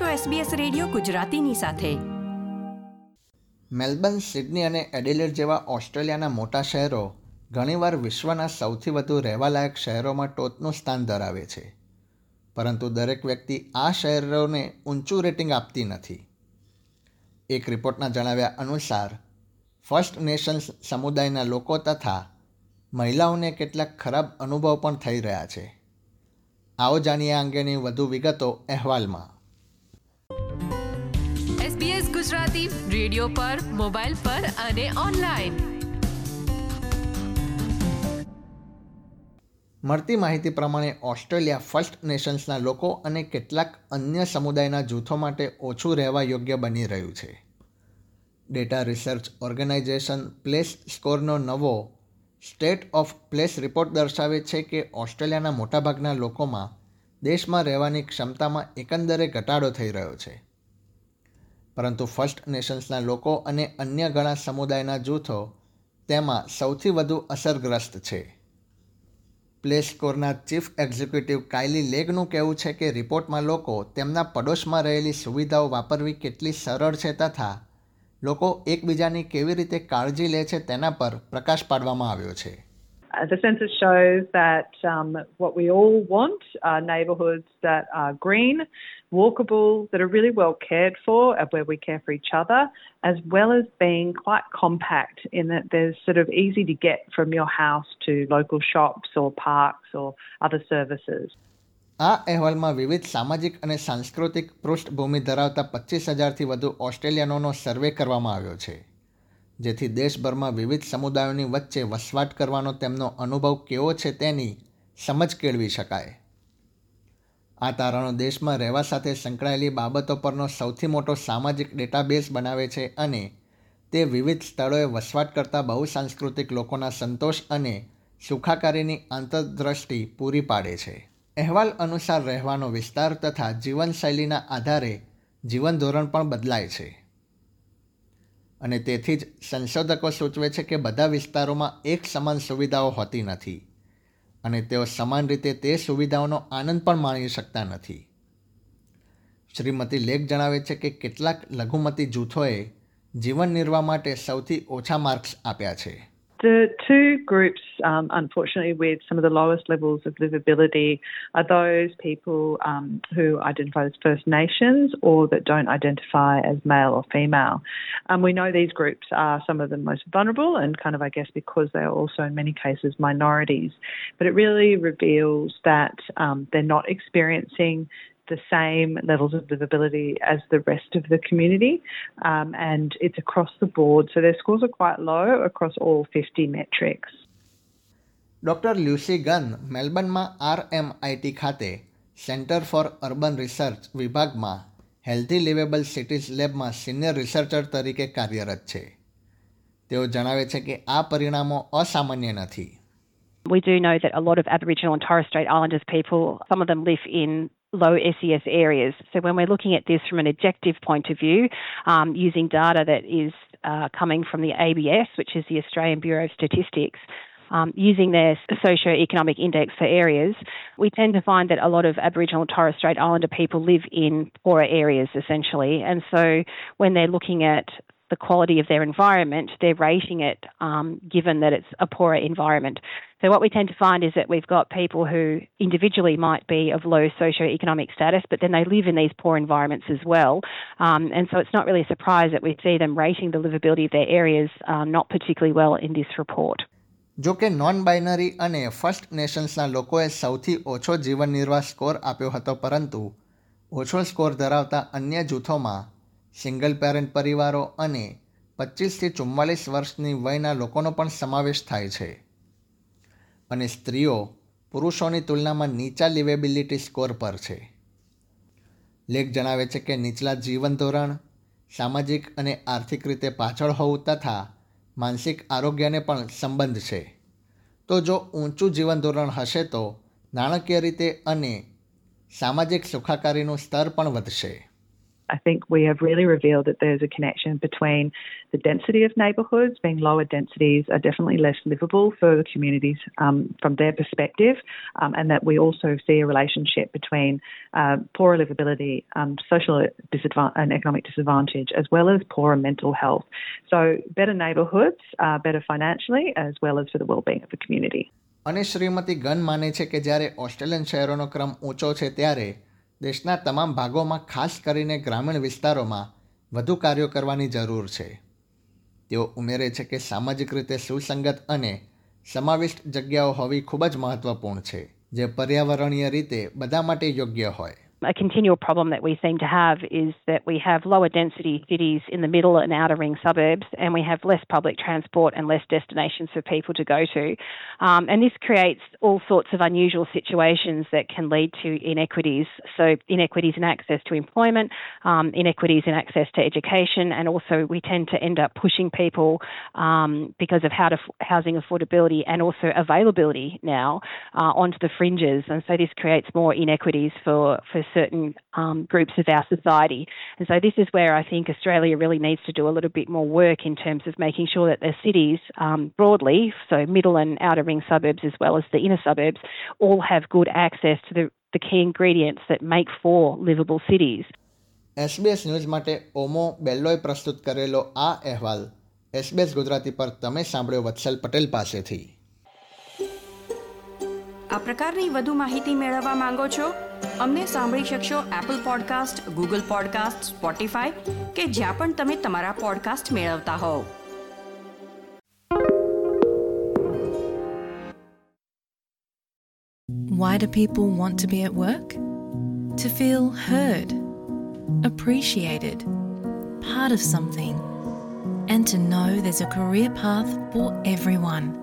છો SBS radio ગુજરાતીની સાથે. મેલબર્ન, સિડની અને એડિલેડ જેવા ઓસ્ટ્રેલિયાના મોટા શહેરો ઘણીવાર વિશ્વના સૌથી વધુ રહેવાલાયક શહેરોમાં ટોચનું સ્થાન ધરાવે છે. પરંતુ દરેક વ્યક્તિ આ શહેરોને ઊંચું રેટિંગ આપતી નથી. એક રિપોર્ટના જણાવ્યા અનુસાર, ફર્સ્ટ નેશન્સ સમુદાયના લોકો તથા મહિલાઓને કેટલાક ખરાબ અનુભવ પણ થઈ રહ્યા છે. આવો જાણીએ અંગેની વધુ વિગતો અહેવાલમાં. ગુજરાતી રેડિયો પર, મોબાઈલ પર અને ઓનલાઈન. મળતી માહિતી પ્રમાણે ઓસ્ટ્રેલિયા ફર્સ્ટ નેશન્સના લોકો અને કેટલાક અન્ય સમુદાયના જૂથો માટે ઓછું રહેવા યોગ્ય બની રહ્યું છે. ડેટા રિસર્ચ ઓર્ગેનાઇઝેશન પ્લેસ સ્કોરનો નવો સ્ટેટ ઓફ પ્લેસ રિપોર્ટ દર્શાવે છે કે ઓસ્ટ્રેલિયાના મોટાભાગના લોકોમાં દેશમાં રહેવાની ક્ષમતામાં એકંદરે ઘટાડો થઈ રહ્યો છે. પરંતુ ફર્સ્ટ નેશન્સના લોકો અને અન્ય ઘણા સમુદાયના જૂથો તેમાં સૌથી વધુ અસરગ્રસ્ત છે. પ્લે સ્કોરના ચીફ એક્ઝિક્યુટિવ કાયલી લેગનું કહેવું છે કે રિપોર્ટમાં લોકો તેમના પડોશમાં રહેલી સુવિધાઓ વાપરવી કેટલી સરળ છે તથા લોકો એકબીજાની કેવી રીતે કાળજી લે છે તેના પર પ્રકાશ પાડવામાં આવ્યો છે. the census shows that um, what we all want are neighbourhoods that are green, walkable, that are really well cared for, and where we care for each other, as well as being quite compact in that there's sort of easy to get from your house to local shops or parks or other services. આ અહેવાલમાં વિવિધ સામાજિક અને સાંસ્કૃતિક પૃષ્ઠભૂમિ ધરાવતા પચીસ હજારથી વધુ ઓસ્ટ્રેલિયનોનો સર્વે કરવામાં આવ્યો છે જેથી દેશભરમાં વિવિધ સમુદાયોની વચ્ચે વસવાટ કરવાનો તેમનો અનુભવ કેવો છે તેની સમજ કેળવી શકાય. આ તારણો દેશમાં રહેવા સાથે સંકળાયેલી બાબતો પરનો સૌથી મોટો સામાજિક ડેટાબેઝ બનાવે છે અને તે વિવિધ સ્થળોએ વસવાટ કરતા બહુસાંસ્કૃતિક લોકોના સંતોષ અને સુખાકારીની આંતરદ્રષ્ટિ પૂરી પાડે છે. અહેવાલ અનુસાર રહેવાનો વિસ્તાર તથા જીવનશૈલીના આધારે જીવન ધોરણ પણ બદલાય છે. અને તેથી જ સંશોધકો સૂચવે છે કે બધા વિસ્તારોમાં એક સમાન સુવિધાઓ હોતી નથી અને તેઓ સમાન રીતે તે સુવિધાઓનો આનંદ પણ માણી શકતા નથી. શ્રીમતી લેખ જણાવે છે કે કેટલાક લઘુમતી જૂથોએ જીવન નિર્વાહ માટે સૌથી ઓછા માર્ક્સ આપ્યા છે. The two groups, um, unfortunately, with some of the lowest levels of livability are those people um, who identify as First Nations or that don't identify as male or female. Um, we know these groups are some of the most vulnerable and kind of, I guess, because they are also in many cases minorities. But it really reveals that um, they're not experiencing the same levels of livability as the rest of the community, um, and it's across the board. So their scores are quite low across all 50 metrics. Doctor Lucy Gunn મેલબર્નમાં RMIT ખાતે centre for urban research વિભાગમાં healthy liveable cities લેબમાં senior researcher તરીકે કાર્યરત છે તેઓ જણાવે છે કે આ પરિણામો અસામાન્ય નથી We do know that a lot of Aboriginal and Torres Strait Islanders people, some of them live in low SES areas. So when we're looking at this from an objective point of view, um, using data that is uh, coming from the ABS, which is the Australian Bureau of Statistics, um, using their socio-economic index for areas, we tend to find that a lot of Aboriginal and Torres Strait Islander people live in poorer areas essentially. And so when they're looking at the quality of their environment, they're rating it um, given that it's a poorer environment. So what we tend to find is that we've got people who individually might be of low socio-economic status, but then they live in these poor environments as well. Um, and so it's not really a surprise that we see them rating the livability of their areas uh, not particularly well in this report. જો કે non binary અને first નેશન્સના લોકોએ સૌથી ઓછો જીવન નિર્વાહ score આપ્યો હતો પરંતુ ઓછો સ્કોર ધરાવતા અન્ય જૂથોમાં સિંગલ પેરેન્ટ પરિવારો અને પચીસથી ચુમ્માલીસ વર્ષની વયના લોકોનો પણ સમાવેશ થાય છે. અને સ્ત્રીઓ પુરુષોની તુલનામાં નીચા લિવેબિલિટી સ્કોર પર છે. લેખ જણાવે છે કે નીચલા જીવન ધોરણ, સામાજિક અને આર્થિક રીતે પાછળ હોવું તથા માનસિક આરોગ્યને પણ સંબંધ છે. તો જો ઊંચું જીવન ધોરણ હશે તો નાણાકીય રીતે અને સામાજિક સુખાકારીનું સ્તર પણ વધશે. I think we have really revealed that there's a connection between the density of neighbourhoods, being lower densities are definitely less livable for the communities um, from their perspective, um, and that we also see a relationship between uh, poorer livability, um, social disadvantage, and economic disadvantage, as well as poorer mental health. So, better neighbourhoods are better financially as well as for the well-being of the community. અને Shrimati gun માને છે કે જ્યારે Australian શહેરોનો ક્રમ ઊંચો છે ત્યારે દેશના તમામ ભાગોમાં, ખાસ કરીને ગ્રામીણ વિસ્તારોમાં, વધુ કાર્યો કરવાની જરૂર છે. તેઓ ઉમેરે છે કે સામાજિક રીતે સુસંગત અને સમાવિષ્ટ જગ્યાઓ હોવી ખૂબ જ મહત્વપૂર્ણ છે, જે પર્યાવરણીય રીતે બધા માટે યોગ્ય હોય. A continual problem that we seem to have is that we have lower density cities in the middle and outer ring suburbs, and we have less public transport and less destinations for people to go to. Um, and this creates all sorts of unusual situations that can lead to inequities. So, inequities in access to employment, um, inequities in access to education, and also we tend to end up pushing people um, because of how to, housing affordability and also availability now uh, onto the fringes. And so, this creates more inequities for, for certain um, groups of our society. And so this is where I think Australia really needs to do a little bit more work in terms of making sure that the cities um, broadly, so middle and outer ring suburbs as well as the inner suburbs, all have good access to the, the key ingredients that make for livable cities. SBS news માટે ઓમો બેલ્લોય પ્રસ્તુત કરેલો આ અહેવાલ SBS Gujarati પર તમે સાંભળ્યો વત્સલ પટેલ પાસેથી આ પ્રકારની વધુ માહિતી મેળવવા માંગો છો અમને સાંભળી શકશો Apple podcast Google podcast Spotify કે જ્યાં પણ તમે તમારા પોડકાસ્ટ મેળવતા હોવ Why do people want to be at work? To feel heard, appreciated, part of something, and to know there's a career path for everyone.